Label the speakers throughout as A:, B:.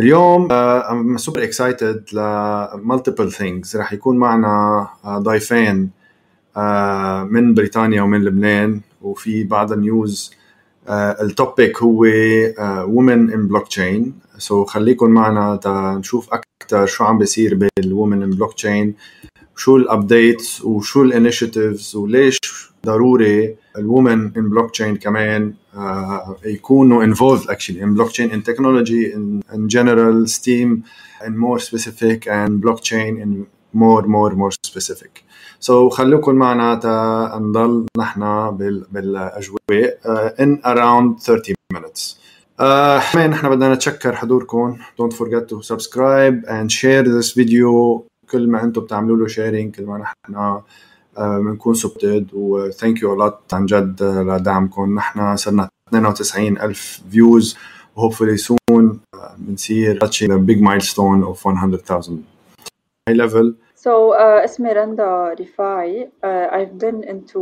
A: اليوم ام سوبر اكسايتد لمالتيبل ثينجز رح يكون معنا آه، ضيفين آه، من بريطانيا ومن لبنان وفي بعض النيوز آه، التوبيك هو وومن ان بلوك تشين سو خليكم معنا تنشوف أكثر شو عم بيصير بالوومن ان بلوك تشين شو الابديتس وشو الانيشيتيفز وليش ضروري الوومن ان بلوك تشين كمان يكونوا involved actually in blockchain in technology in, in general steam and more specific and blockchain in more more more specific so خليكم معنا تا نضل نحن بال, بالاجواء uh, in around 30 minutes uh, نحن بدنا نتشكر حضوركم don't forget to subscribe and share this video كل ما أنتم بتعملوا له شيرنج كل ما نحن بنكون سبتد وثانك يو لوت عن جد لدعمكم. نحن صرنا 92 ألف فيوز وهوبفلي سون بنصير the big milestone of 100,000 high level.
B: So uh, اسمي رندا رفاعي. uh, I've been into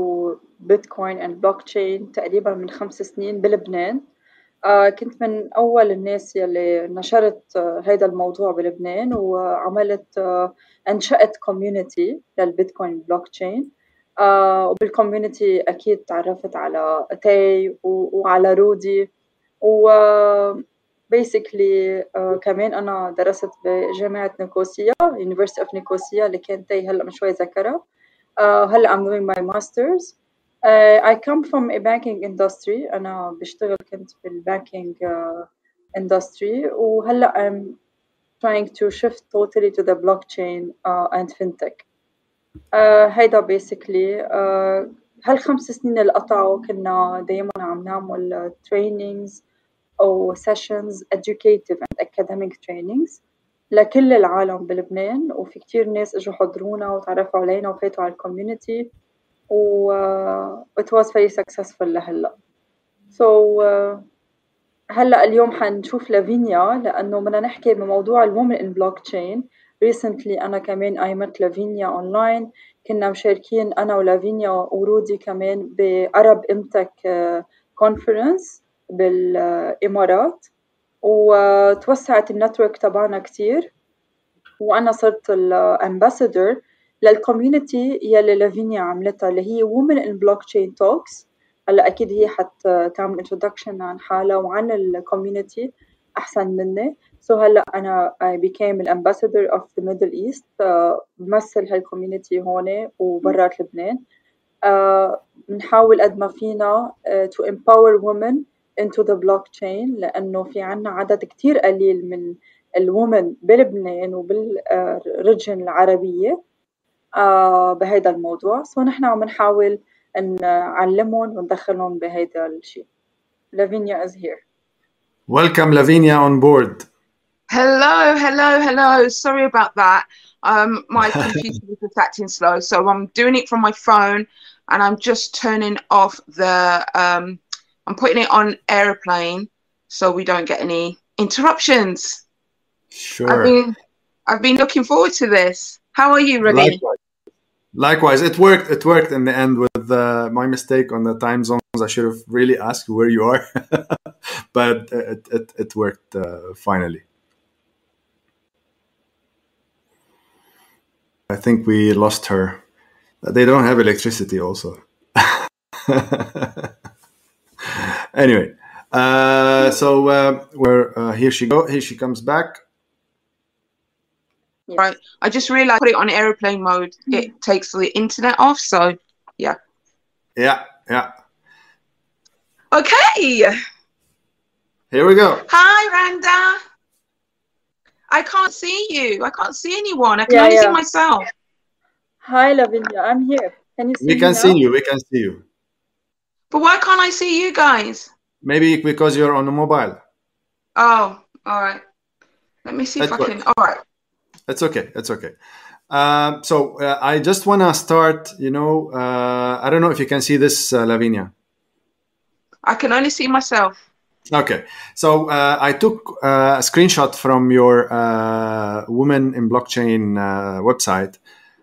B: Bitcoin and blockchain تقريبا من خمس سنين بلبنان. uh, كنت من أول الناس يلي نشرت uh, هذا الموضوع بلبنان وعملت uh, أنشأت كوميونتي للبيتكوين بلوك تشين آه وبالكوميونتي أكيد تعرفت على تاي وعلى رودي. و بيسكلي uh, كمان أنا درست بجامعة نيكوسيا University of نيكوسيا اللي كان تاي هلأ من شوي ذكرها uh, هلأ I'm doing my masters. uh, I come from a banking industry. أنا بشتغل كنت بالبانكينج uh, industry. وهلأ I'm trying to shift totally to the blockchain uh, and fintech. Uh, هيدا basically uh, هالخمس سنين اللي قطعوا كنا دايما عم نعمل trainings أو sessions educative and academic trainings لكل العالم بلبنان وفي كتير ناس اجوا حضرونا وتعرفوا علينا وفاتوا على الكوميونتي و uh, it was very successful لهلا. So uh, هلأ اليوم حنشوف لافينيا لأنه بدنا نحكي بموضوع الومن ان بلوك تشين ريسنتلي أنا كمان أيمت لافينيا اونلاين كنا مشاركين أنا ولافينيا ورودي كمان بعرب امتك كونفرنس بالإمارات. وتوسعت النتورك تبعنا كتير. وأنا صرت الامباسادور للكوميونتي يلي لافينيا عملتها اللي هي وومن ان بلوك تشين توكس هلأ أكيد هي حتعمل انتروداكشن عن حالها وعن الكوميونتي أحسن مني. سو so هلأ أنا I became the ambassador of the Middle East. uh, بمثل هالكوميونتي هون وبرات لبنان. بنحاول uh, قد ما فينا uh, to empower women into the blockchain لأنه في عنا عدد كتير قليل من الومن بلبنان وبالريجن العربية بهذا الموضوع. سو so نحن عم نحاول نعلمهم وندخلهم بهذا الشيء. Lavinia is here.
A: Welcome Lavinia on board.
C: Hello, hello, hello. Sorry about that. Um, my computer was acting slow, so I'm doing it from my phone, and I'm just turning off the. Um, I'm putting it on airplane, so we don't get any interruptions.
A: Sure.
C: I've been, I've been looking forward to this. How are you, Ravi?
A: Likewise. Likewise, it worked. It worked in the end with uh, my mistake on the time zones. I should have really asked where you are, but it it, it worked uh, finally. I think we lost her. They don't have electricity, also. anyway, uh, so uh, where here she go. Here she comes back.
C: Yeah. Right. I just realized put it on airplane mode. Mm-hmm. It takes the internet off. So yeah.
A: Yeah. Yeah.
C: Okay.
A: Here we go.
C: Hi, Randa. I can't see you. I can't see anyone. I can
B: Yeah,
C: only see myself.
B: Hi, Lavinia. I'm here. Can you see
A: We
B: me
A: can
B: now?
A: see you. We can see you.
C: But why can't I see you guys?
A: Maybe because you're on a mobile.
C: Oh, all right. Let me see if
A: That
C: I can. All right.
A: It's okay. It's okay. Um, so uh, I just want to start. You know, uh, I don't know if you can see this, uh, Lavinia.
C: I can only see myself.
A: Okay, so uh, I took uh, a screenshot from your uh, Women in Blockchain uh, website.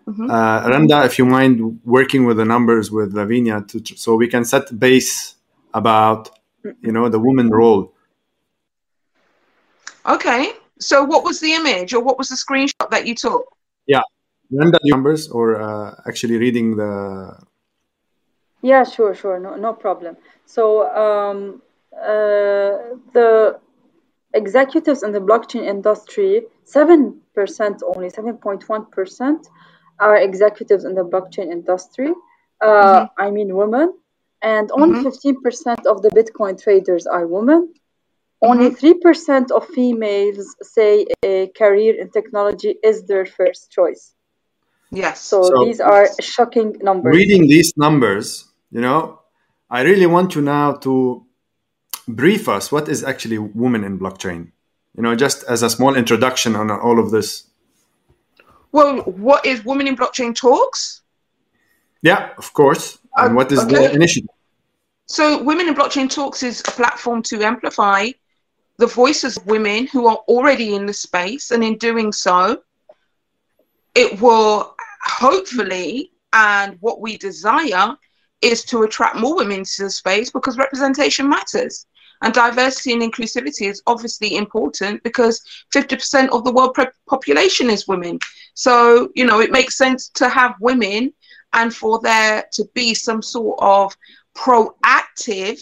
C: Mhm.
A: Uh, Randa, if you mind working with the numbers with Lavinia, to, so we can set base about you know the woman role.
C: Okay. So, what was the image, or what was the screenshot that you took?
A: Yeah, render numbers, or uh, actually reading the.
B: Yeah, sure, sure, no, no problem. So um, uh, the executives in the blockchain industry, seven percent only, seven point one percent, are executives in the blockchain industry. Uh, mm-hmm. I mean, women, and only mm-hmm. 15% of the Bitcoin traders are women. Only 3% mm-hmm. of females say a career in technology is their first choice.
C: Yes.
B: So, so these are shocking numbers.
A: Reading these numbers, you know, I really want you now to brief us what is actually women in blockchain. You know, just as a small introduction on all of this.
C: Well, what is Women in Blockchain Talks?
A: Yeah, of course. And what is okay. the initiative?
C: So, Women in Blockchain Talks is a platform to amplify the voices of women who are already in the space, and in doing so, it will hopefully, and what we desire, is to attract more women to the space because representation matters. And diversity and inclusivity is obviously important because 50% of the world population is women. So, you know, it makes sense to have women and for there to be some sort of proactive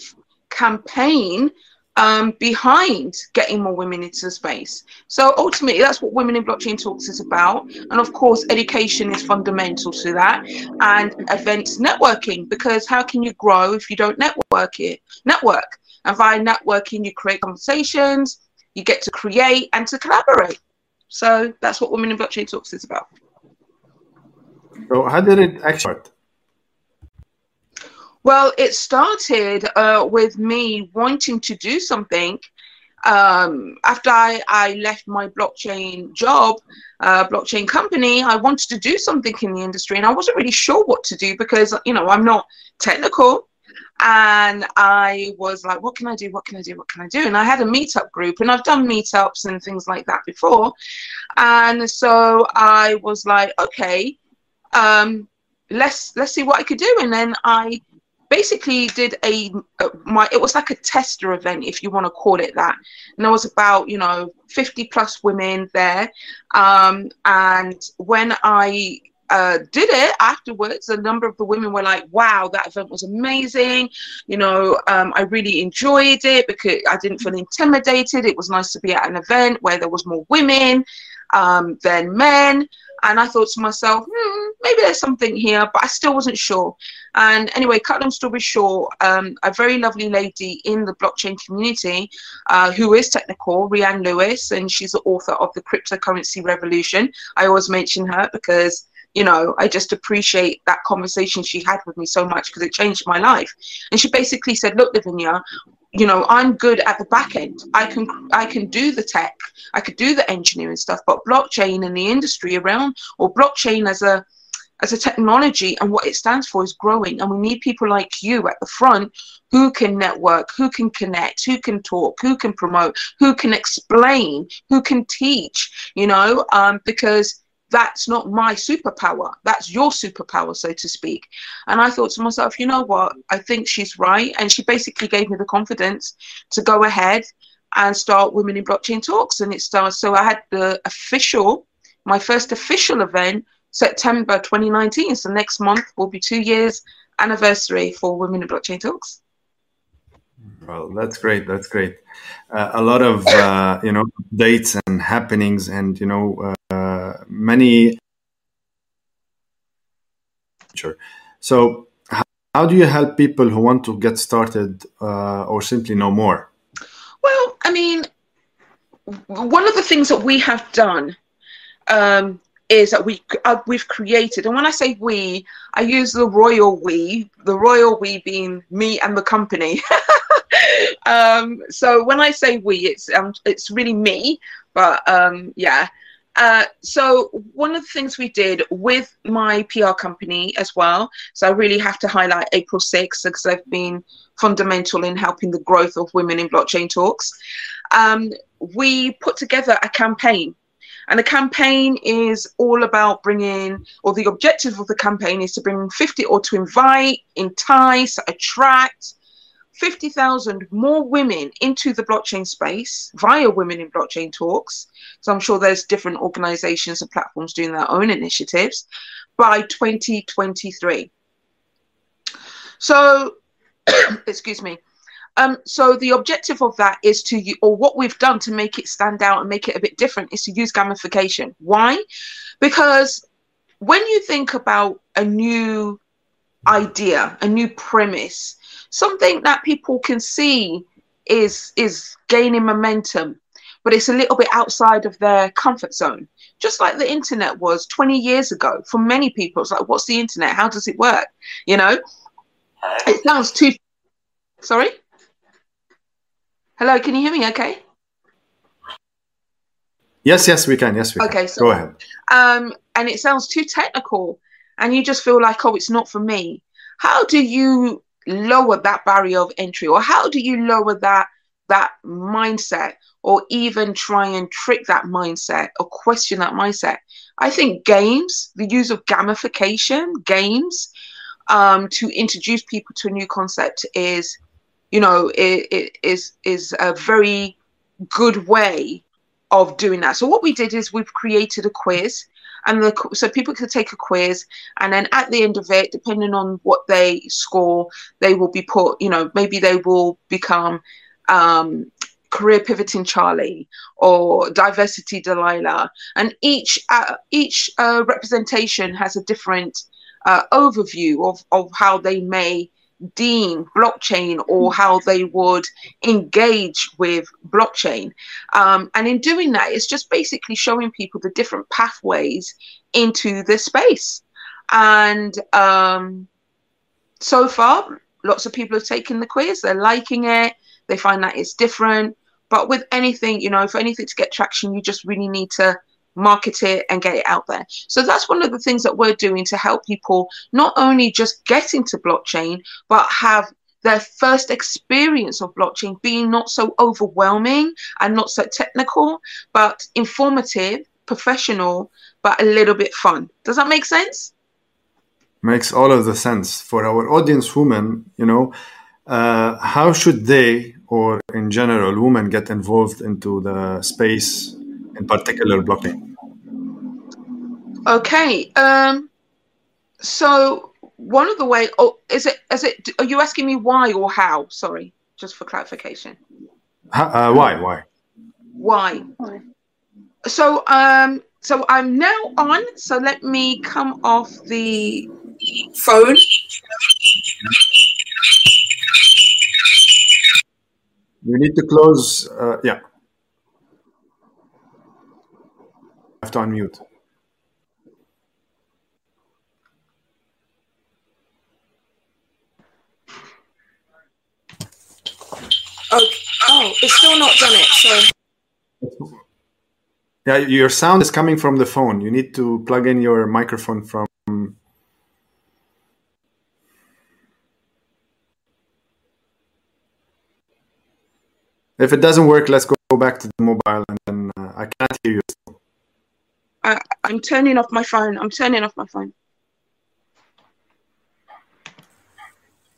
C: campaign um, behind getting more women into the space. So ultimately, that's what Women in Blockchain Talks is about. And of course, education is fundamental to that, and events networking because how can you grow if you don't network it? Network, and via networking, you create conversations, you get to create and to collaborate. So that's what Women in Blockchain Talks is about.
A: So how did it actually start?
C: Well, it started uh, with me wanting to do something. Um, after I, I left my blockchain job, uh, blockchain company, I wanted to do something in the industry, and I wasn't really sure what to do because you know I'm not technical and I was like, what can I do? What can I do? What can I do? And I had a meetup group, and I've done meetups and things like that before. And so I was like, okay, um, let's let's see what I could do. And then I basically did a, a, my it was like a tester event if you want to call it that. And there was about you know 50 plus women there. Um, and when i uh, did it afterwards a number of the women were like wow that event was amazing. You know um, i really enjoyed it because i didn't feel intimidated. It was nice to be at an event where there was more women um, than men and I thought to myself, hmm, maybe there's something here, but I still wasn't sure. And anyway, cut long story short, um, a very lovely lady in the blockchain community uh, who is technical, Rhian Lewis, and she's the author of The Cryptocurrency Revolution. I always mention her because you know, I just appreciate that conversation she had with me so much because it changed my life. And she basically said, Look, Lavinia, you know i'm good at the back end. I can i can do the tech. I could do the engineering stuff but blockchain and the industry around or blockchain as a as a technology and what it stands for is growing. And we need people like you at the front who can network who can connect who can talk who can promote who can explain who can teach you know um, because that's not my superpower. That's your superpower, so to speak. And I thought to myself, you know what? I think she's right. And she basically gave me the confidence to go ahead and start Women in Blockchain Talks. And it starts, so I had the official, my first official event, September 2019. So next month will be two years anniversary for Women in Blockchain Talks.
A: Well, that's great. That's great. Uh, a lot of uh, you know dates and happenings, and you know uh, many. Sure. So, how, do you help people who want to get started uh, or simply know more?
C: Well, I mean, one of the things that we have done um, is that we uh, we've created, and when I say we, I use the royal we, the royal we being me and the company. um, so when I say we, it's um, it's really me. But um, yeah. Uh, so one of the things we did with my PR company as well. So I really have to highlight April 6th because they've been fundamental in helping the growth of women in blockchain talks. Um, we put together a campaign and the campaign is all about bringing, or the objective of the campaign is to bring 50 or to invite, entice, attract 50,000 more women into the blockchain space via Women in Blockchain Talks. So I'm sure there's different organizations and platforms doing their own initiatives by 2023. So, excuse me. Um, so the objective of that is to, or what we've done to make it stand out and make it a bit different is to use gamification. Why? Because when you think about a new idea, a new premise, something that people can see is is gaining momentum, but it's a little bit outside of their comfort zone. Just like the internet was 20 years ago, for many people, it's like, what's the internet? How does it work? You know, it sounds too. Sorry. Hello, can you hear me? Okay.
A: Yes, yes, we can. Yes, we
C: okay,
A: can.
C: So,
A: Go ahead.
C: Um, and it sounds too technical, and you just feel like, oh, it's not for me. How do you lower that barrier of entry, or how do you lower that that mindset, or even try and trick that mindset, or question that mindset? I think games, the use of gamification, games, um, to introduce people to a new concept is you know, it, it is is a very good way of doing that. So what we did is we've created a quiz, and the so people could take a quiz, and then at the end of it, depending on what they score, they will be put. You know, maybe they will become. Um, career pivoting Charlie or diversity Delilah, and each uh, each uh, representation has a different uh, overview of of how they may deem blockchain or how they would engage with blockchain. Um, and in doing that, it's just basically showing people the different pathways into the space. And um, so far, lots of people have taken the quiz, they're liking it, they find that it's different. But with anything, you know, for anything to get traction, you just really need to market it and get it out there. So that's one of the things that we're doing to help people not only just get into blockchain, but have their first experience of blockchain being not so overwhelming and not so technical, but informative, professional, but a little bit fun. Does that make sense?
A: Makes all of the sense for our audience women. You know, uh, how should they, or in general, women get involved into the space in particular blockchain?
C: Okay. Um, so one of the way, oh, is it, is it, are you asking me why or how? Sorry, just for clarification.
A: Uh, why? Why?
C: Why? Why? So, um, so I'm now on. So let me come off the phone.
A: You need to close. Uh, yeah. Have to unmute.
C: Okay. Oh, it's still not done it. So.
A: Yeah, your sound is coming from the phone. You need to plug in your microphone from. If it doesn't work, let's go back to the mobile, and then uh, I can't hear you.
C: I, I'm turning off my phone. I'm turning off my phone.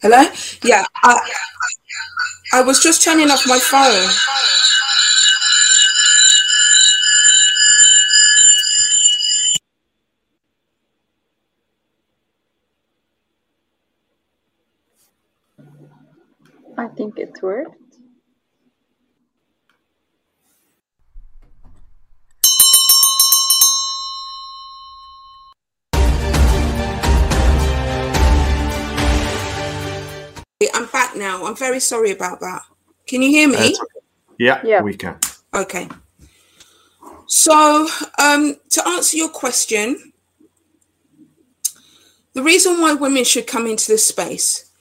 C: Hello? Yeah, I, I was just turning off my phone.
B: I think it worked.
C: I'm back now. I'm very sorry about that. Can you hear me? Okay.
A: Yeah, yeah, we can.
C: Okay. So, um, to answer your question, the reason why women should come into this space,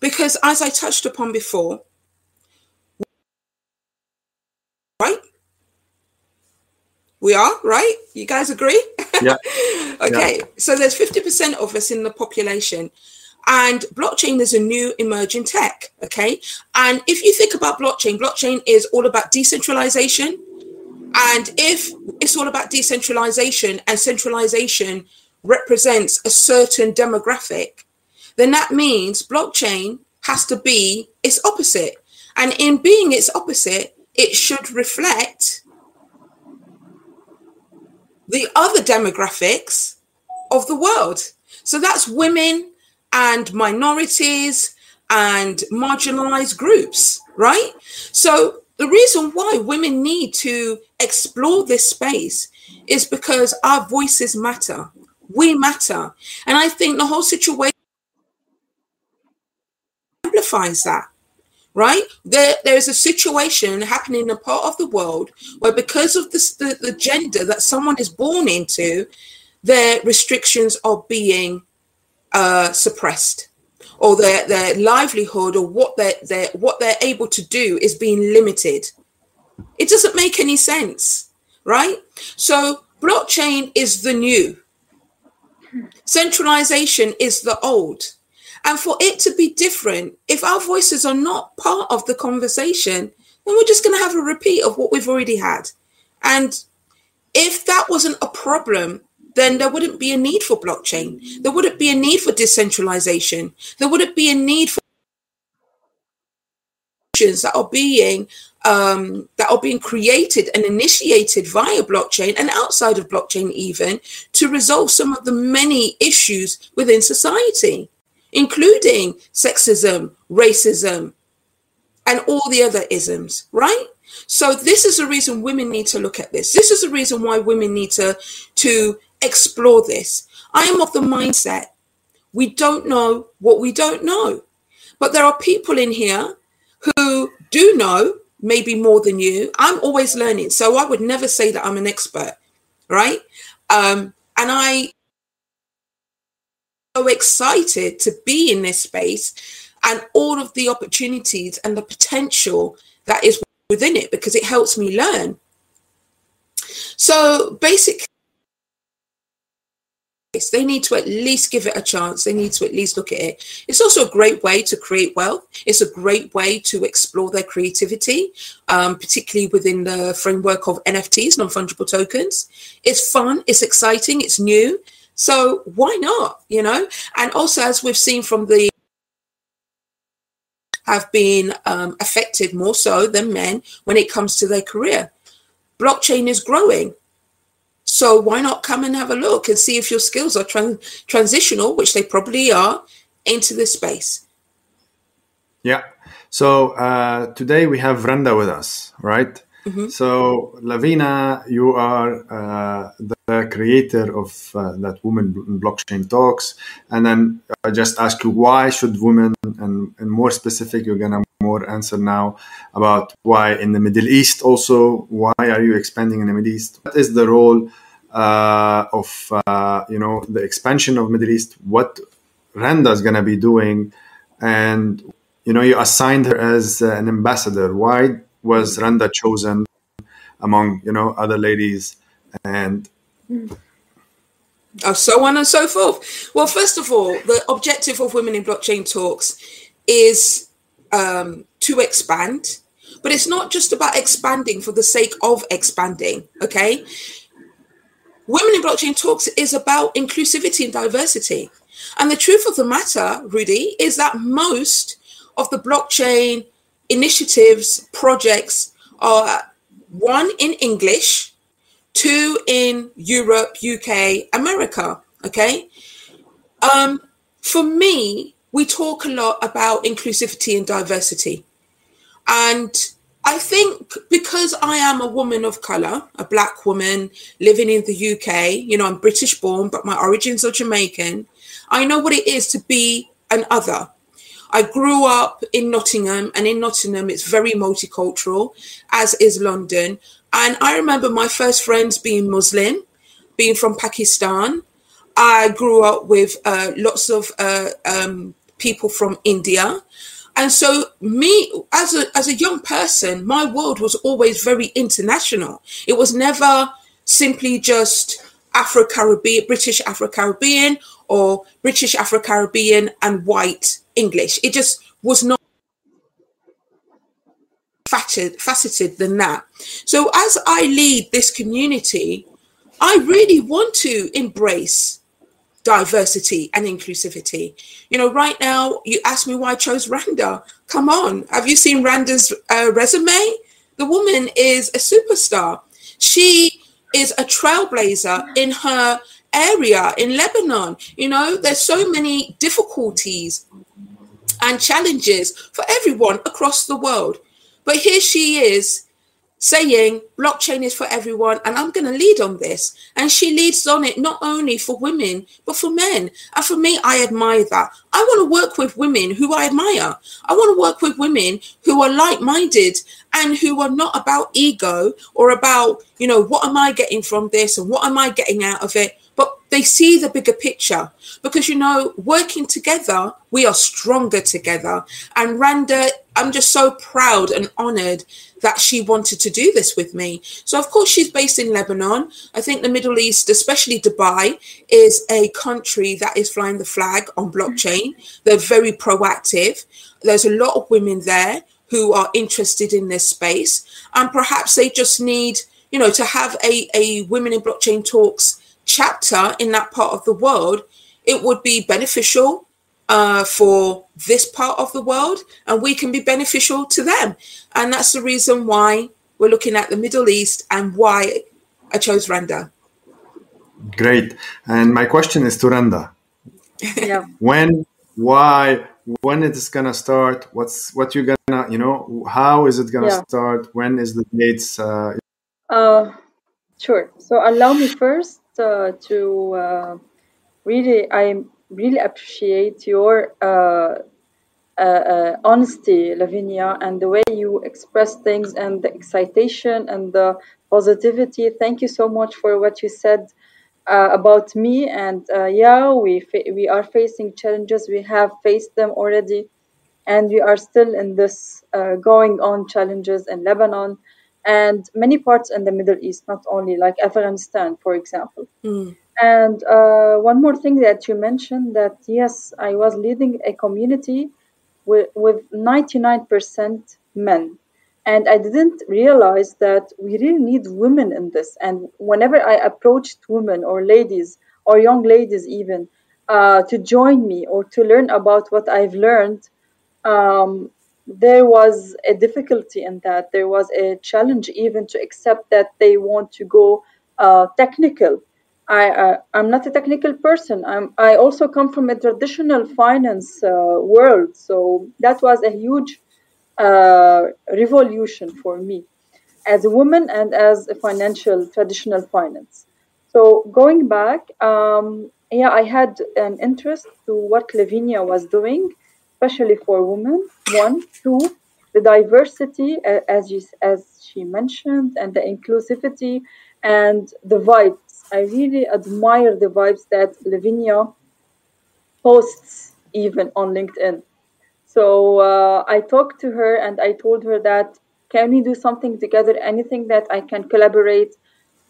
C: because as I touched upon before, right? We are, right? You guys agree?
A: Yeah.
C: okay. Yeah. So there's 50% of us in the population and blockchain is a new emerging tech. Okay. And if you think about blockchain, blockchain is all about decentralization. And if it's all about decentralization and centralization represents a certain demographic, then that means blockchain has to be its opposite. And in being its opposite, it should reflect the other demographics of the world. So that's women and minorities and marginalized groups, right? So the reason why women need to explore this space is because our voices matter. We matter. And I think the whole situation amplifies that right? There, there is a situation happening in a part of the world where, because of the, the gender that someone is born into, their restrictions are being uh, suppressed, or their their livelihood or what they they what they're able to do is being limited. It doesn't make any sense, right? So blockchain is the new. Centralization is the old and for it to be different, if our voices are not part of the conversation, then we're just going to have a repeat of what we've already had. And if that wasn't a problem, then there wouldn't be a need for blockchain. There wouldn't be a need for decentralization. There wouldn't be a need for that are being um, that are being created and initiated via blockchain and outside of blockchain even to resolve some of the many issues within society including sexism, racism, and all the other isms, right? So this is the reason women need to look at this. This is the reason why women need to, to explore this. I am of the mindset we don't know what we don't know. But there are people in here who do know maybe more than you. I'm always learning. So I would never say that I'm an expert, right? Um, and I so excited to be in this space and all of the opportunities and the potential that is within it because it helps me learn. So basically, they need to at least give it a chance. They need to at least look at it. It's also a great way to create wealth. It's a great way to explore their creativity, um, particularly within the framework of NFTs, non fungible tokens. It's fun, it's exciting, it's new. So why not? You know, and also as we've seen from the have been um, affected more so than men when it comes to their career. Blockchain is growing. So why not come and have a look and see if your skills are trans- transitional, which they probably are, into this space?
A: Yeah. So uh, today we have Randa with us, right? Mm-hmm. So, Lavinia, you are uh, the creator of uh, that Women Blockchain Talks. And then I just ask you, why should women, and, and more specific, you're going to more answer now about why in the Middle East also, why are you expanding in the Middle East? What is the role of, uh, you know, the expansion of Middle East? What Randa is going to be doing? And, you know, you assigned her as an ambassador. Why was Randa chosen among you know other ladies and
C: oh, so on and so forth. Well, first of all, the objective of Women in Blockchain Talks is um, to expand, but it's not just about expanding for the sake of expanding. Okay, Women in Blockchain Talks is about inclusivity and diversity. And the truth of the matter, Rudy, is that most of the blockchain initiatives, projects are one in English, two in Europe, UK, America. Okay. Um, for me, we talk a lot about inclusivity and diversity. And I think because I am a woman of color, a black woman living in the UK, you know, I'm British born, but my origins are Jamaican. I know what it is to be an other. I grew up in Nottingham, and in Nottingham, it's very multicultural, as is London. And I remember my first friends being Muslim, being from Pakistan. I grew up with uh, lots of uh, um, people from India. And so, me as a as a young person, my world was always very international. It was never simply just Afro Caribbean, British Afro Caribbean, or British Afro Caribbean and white English. It just was not faceted, faceted than that. So as I lead this community, I really want to embrace diversity and inclusivity. You know, right now, you asked me why I chose Randa. Come on, have you seen Randa's uh, resume? The woman is a superstar. She is a trailblazer in her area in Lebanon. You know, there's so many difficulties and challenges for everyone across the world. But here she is saying blockchain is for everyone and I'm going to lead on this. And she leads on it not only for women, but for men. And for me, I admire that. I want to work with women who I admire. I want to work with women who are like minded and who are not about ego or about, you know, what am I getting from this and what am I getting out of it? But they see the bigger picture because, you know, working together, we are stronger together. And Randa, I'm just so proud and honored that she wanted to do this with me. So, of course, she's based in Lebanon. I think the Middle East, especially Dubai, is a country that is flying the flag on blockchain. They're very proactive. There's a lot of women there who are interested in this space, and perhaps they just need, you know, to have a, a Women in Blockchain Talks chapter in that part of the world. It would be beneficial uh, for this part of the world and we can be beneficial to them. And that's the reason why we're looking at the Middle East and why I chose Randa.
A: Great. And my question is to Randa.
B: Yeah.
A: when, why, when it is gonna start? What's what you're gonna, you know, how is it gonna
B: Yeah.
A: start? When is the dates? Uh,
B: Uh, sure. So allow me first uh, to uh, really, I really appreciate your uh, uh, uh, honesty, Lavinia, and the way you express things and the excitation and the positivity. Thank you so much for what you said uh, about me. And uh, yeah, we we are facing challenges. We have faced them already, and we are still in this uh, going on challenges in Lebanon and many parts in the Middle East, not only like Afghanistan, for example.
C: Mm.
B: And uh, one more thing that you mentioned that yes, I was leading a community with, with 99% men. And I didn't realize that we really need women in this. And whenever I approached women or ladies or young ladies, even uh, to join me or to learn about what I've learned, um, there was a difficulty in that. There was a challenge even to accept that they want to go uh, technical. I, uh, I'm not a technical person. I'm, I also come from a traditional finance uh, world. So that was a huge uh, revolution for me as a woman and as a financial, traditional finance. So going back, um, yeah, I had an interest to what Lavinia was doing, especially for women. One, two, the diversity, as you, as she mentioned, and the inclusivity and the vibes. I really admire the vibes that Lavinia posts even on LinkedIn. So uh, I talked to her and I told her that can we do something together? Anything that I can collaborate.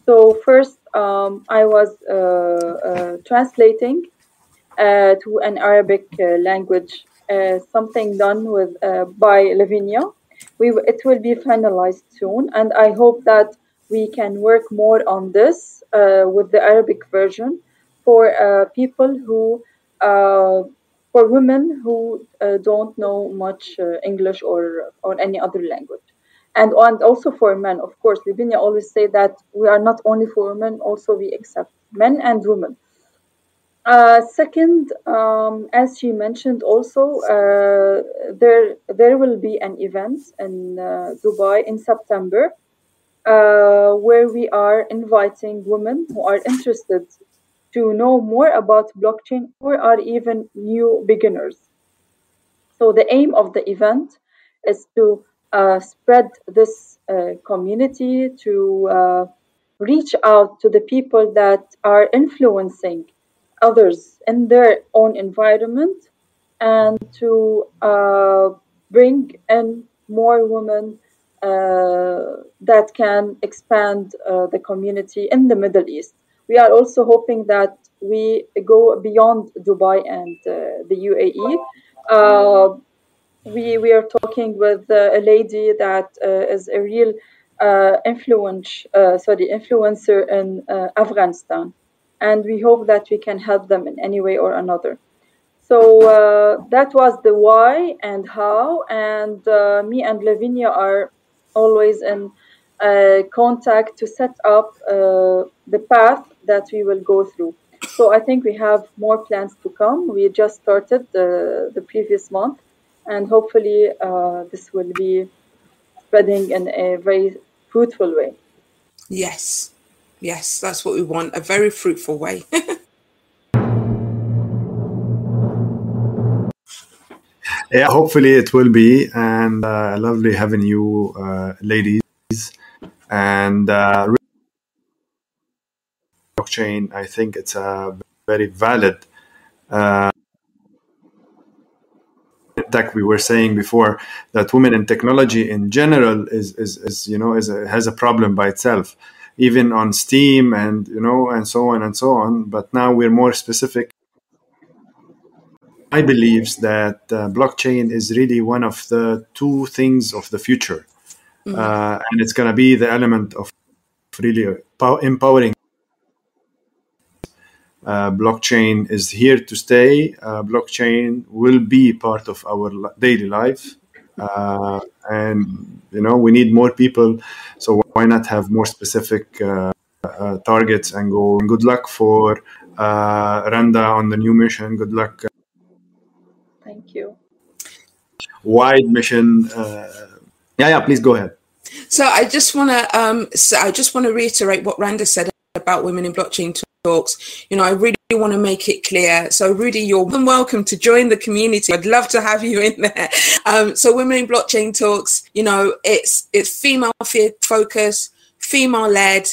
B: So first, um, I was uh, uh, translating uh, to an Arabic uh, language, uh, something done with by Lavinia. We it will be finalized soon, and I hope that we can work more on this uh, with the Arabic version for uh, people who uh, for women who uh, don't know much English or or any other language, and and also for men. Of course, Lavinia always say that we are not only for women, also we accept men and women. Uh, second, um, as she mentioned, also uh, there there will be an event in uh, Dubai in September uh, where we are inviting women who are interested to know more about blockchain or are even new beginners. So the aim of the event is to uh, spread this uh, community to uh, reach out to the people that are influencing others in their own environment and to uh, bring in more women that can expand uh, the community in the Middle East. We are also hoping that we go beyond Dubai and uh, the UAE. Uh, we we are talking with uh, a lady that uh, is a real uh, influence, uh, sorry, influencer in uh, Afghanistan, and we hope that we can help them in any way or another. So uh, that was the why and how, and uh, me and Lavinia are always in uh, contact to set up uh, the path that we will go through. So I think we have more plans to come. We just started the, the previous month, and hopefully uh, this will be spreading in a very fruitful way.
C: Yes, yes, that's what we want a very fruitful way.
A: yeah, hopefully it will be, and uh, lovely having you, uh, ladies. And uh, blockchain, I think it's a very valid. Uh, we were saying before, that women in technology in general is, is, is you know is a, has a problem by itself, even on Steam and you know and so on and so on. But now we're more specific. I believe that uh, blockchain is really one of the two things of the future, mm-hmm. uh, and it's going to be the element of really empowering uh, blockchain is here to stay. Uh, blockchain will be part of our daily life, uh, and you know we need more people. So why not have more specific uh, uh, targets and go? And good luck for Randa on the new mission. Good luck.
B: Thank you.
A: Wide mission. yeah, yeah. Please go ahead.
C: So I just want to um, so I just want to reiterate what Randa said about women in blockchain talks. You know, I really want to make it clear. So, Rudy, you're welcome to join the community. I'd love to have you in there. Um, so, Women in Blockchain Talks, you know, it's it's female focus, female led,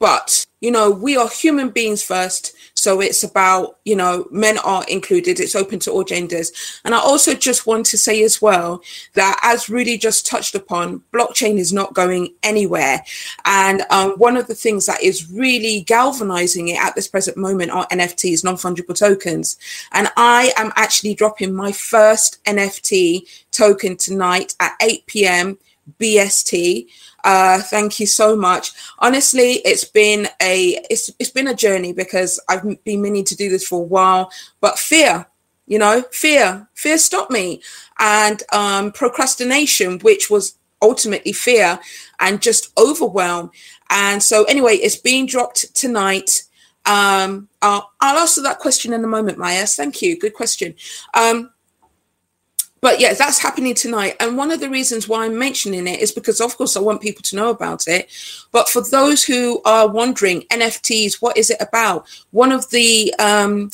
C: but you know, we are human beings first. So it's about, you know, men are included. It's open to all genders. And I also just want to say as well that as Rudy just touched upon, blockchain is not going anywhere. And um, one of the things that is really galvanizing it at this present moment are NFTs, non fungible tokens. And I am actually dropping my first NFT token tonight at 8 p.m. BST. Uh, thank you so much. Honestly, it's been a it's it's been a journey because I've been meaning to do this for a while, but fear, you know, fear, fear stopped me, and um, procrastination, which was ultimately fear, and just overwhelm. And so, anyway, it's being dropped tonight. Um, I'll, I'll answer that question in a moment, Maya. Thank you. Good question. Um, but yeah, that's happening tonight. And one of the reasons why I'm mentioning it is because, of course, I want people to know about it. But for those who are wondering, NFTs, what is it about? One of the um,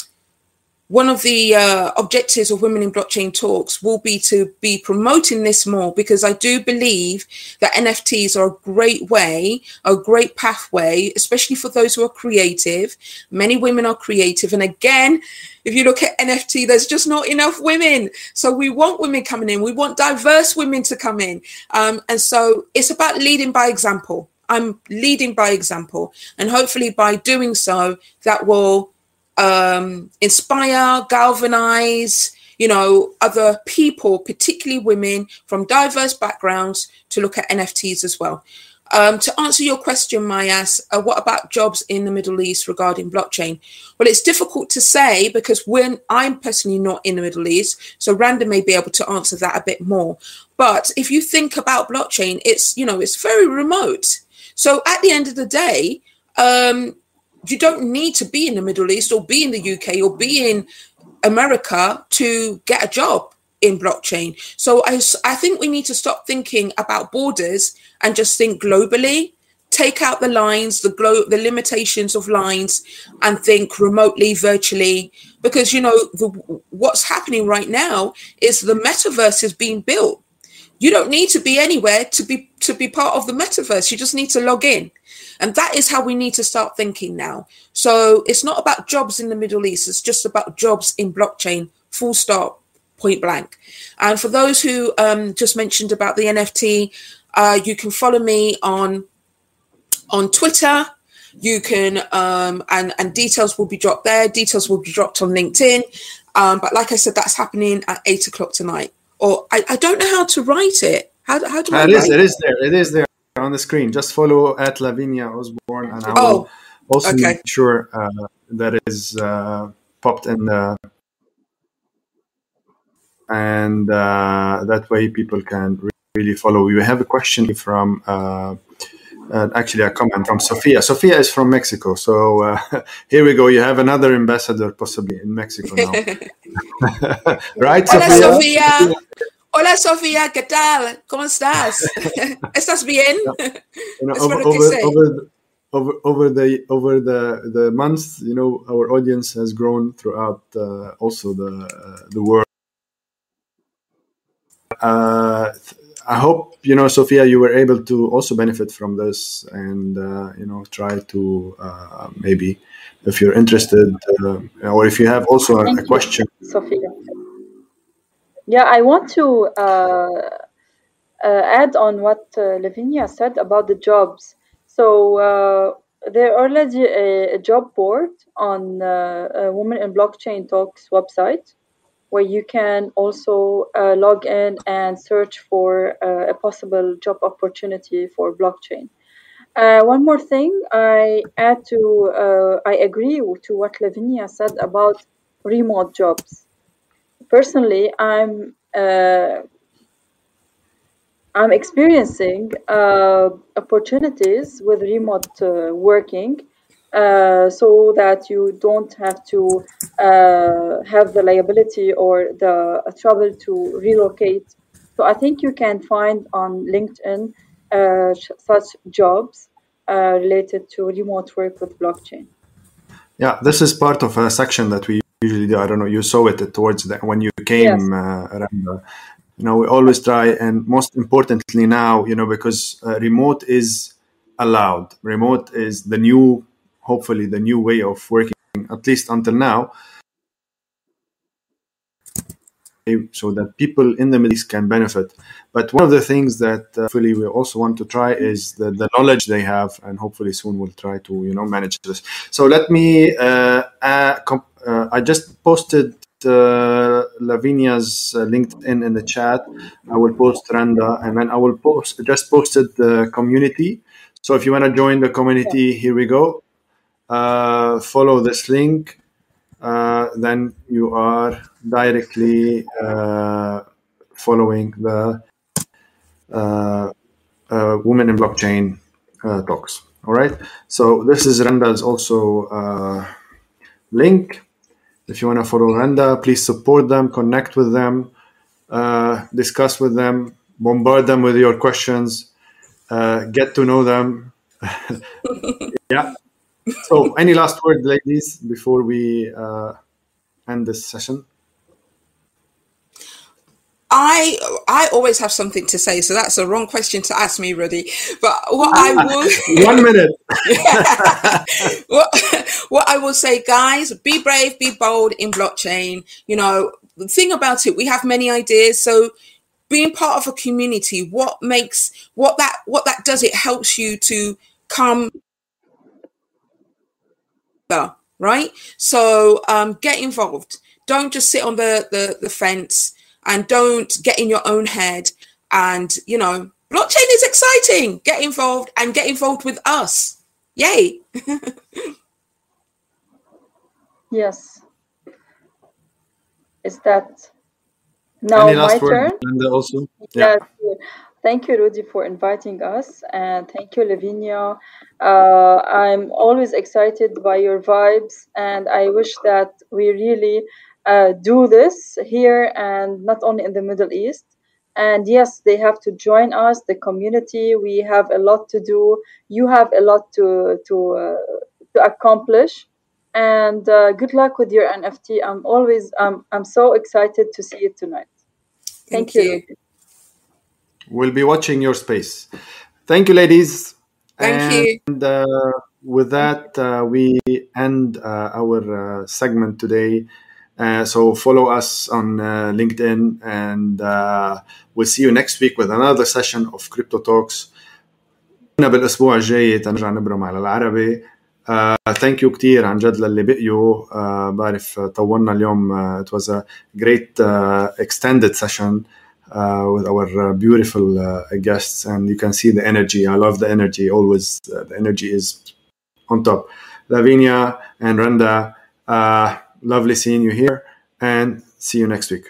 C: one of the uh, objectives of Women in Blockchain Talks will be to be promoting this more because I do believe that NFTs are a great way, a great pathway, especially for those who are creative. Many women are creative. And again, if you look at NFT, there's just not enough women. So we want women coming in, we want diverse women to come in. Um, and so it's about leading by example. I'm leading by example. And hopefully, by doing so, that will um, inspire, galvanize, you know, other people, particularly women from diverse backgrounds, to look at NFTs as well. Um, to answer your question, Mayas, uh, what about jobs in the Middle East regarding blockchain? Well, it's difficult to say because when I'm personally not in the Middle East, so Randa may be able to answer that a bit more. But if you think about blockchain, it's you know it's very remote. So at the end of the day, um, you don't need to be in the Middle East or be in the UK or be in America to get a job in blockchain. So I, I think we need to stop thinking about borders and just think globally. Take out the lines, the glo- the limitations of lines, and think remotely, virtually. Because you know the, what's happening right now is the metaverse is being built. You don't need to be anywhere to be to be part of the metaverse. You just need to log in. And that is how we need to start thinking now. So it's not about jobs in the Middle East, it's just about jobs in blockchain, full stop, point blank. And for those who um, just mentioned about the NFT, uh, you can follow me on on Twitter. You can um, and and details will be dropped there. Details will be dropped on LinkedIn. Um, but like I said, that's happening at eight o'clock tonight. Or I, I don't know how to write it. How, how do I?
A: It is. It is there. It is there on the screen. Just follow at Lavinia Osbourne, and I will, oh. also
C: Okay.
A: make sure uh, that is uh, popped in the and uh, that way people can re- really follow. We have a question from uh, uh, actually a comment from Sophia. Sophia is from Mexico, so uh, here we go. You have another ambassador possibly in Mexico now, right,
C: Hola. Hola Sofía, ¿qué tal? ¿Cómo estás? ¿Estás bien?
A: You know, over, over, over, the- over, over the over the the months, you know, our audience has grown throughout uh, also the uh, the world. Uh, I hope you know, Sophia, you were able to also benefit from this, and uh, you know, try to uh, maybe, if you're interested, uh, or if you have also a, a question.
B: Sophia. Yeah, I want to uh, uh, add on what uh, Lavinia said about the jobs. So uh, there already a, a job board on uh, Women in Blockchain Talks website where you can also uh, log in and search for a possible job opportunity for blockchain. Uh, one more thing, I add to, uh, I agree to what Lavinia said about remote jobs personally i'm uh, i'm experiencing uh, opportunities with remote uh, working uh, so that you don't have to uh, have the liability or the uh, trouble to relocate. So i think you can find on linkedin such jobs related to remote work with blockchain.
A: Yeah, this is part of a section that we usually do. I don't know. You saw it towards the, when you came, uh, Randa. You know, we always try, and most importantly now, you know, because uh, remote is allowed. Remote is the new, hopefully, the new way of working, at least until now, so that people in the Middle East can benefit. But one of the things that uh, hopefully we also want to try is the, the knowledge they have, and hopefully soon we'll try to you know manage this. So let me. Uh, uh, uh, I just posted uh, Lavinia's uh, LinkedIn in the chat. I will post Randa, and then I will post just posted the community. So if you want to join the community, here we go. Uh, follow this link. Uh, then you are directly uh, following the uh, uh, Women in Blockchain uh, talks. All right. So this is Randa's also uh, link. If you want to follow Randa, please support them, connect with them, uh, discuss with them, bombard them with your questions, uh, get to know them. yeah. So, any last word, ladies, before we uh, end this session?
C: I I always have something to say, so that's a wrong question to ask me, Rudy. But what I will
A: One minute.
C: what, what I will say, guys, be brave, be bold in blockchain. You know, the thing about it, we have many ideas. So being part of a community, what makes what that what that does, it helps you to come right? So um, get involved. Don't just sit on the, the the fence and don't get in your own head. And you know, blockchain is exciting. Get involved and get involved with us. Yay!
B: yes is that now my turn
A: Randa, also? Yeah.
B: Yes. Thank you, Rudy, for inviting us, and thank you, Lavinia. Uh, I'm always excited by your vibes, and I wish that we really uh, do this here and not only in the Middle East. And yes, they have to join us, the community. We have a lot to do. You have a lot to to uh, to accomplish. And uh, good luck with your NFT. I'm always I'm I'm so excited to see it tonight. Thank,
C: Thank
B: you.
C: you.
A: We'll be watching your space. Thank you, ladies.
C: Thank
A: and,
C: you.
A: And uh, with that, uh, we end uh, our uh, segment today. Uh, so follow us on uh, LinkedIn, and uh, we'll see you next week with another session of Crypto Talks. بالاسبوع الجاي تنرجع نبرم على العربي ثانك يو كثير عن جد للي بقيوا uh, بعرف طولنا اليوم uh, it was a great uh, extended session uh, with our uh, beautiful uh, guests and you can see the energy i love the energy always uh, the energy is on top Lavinia and Randa, uh, lovely seeing you here, and see you next week.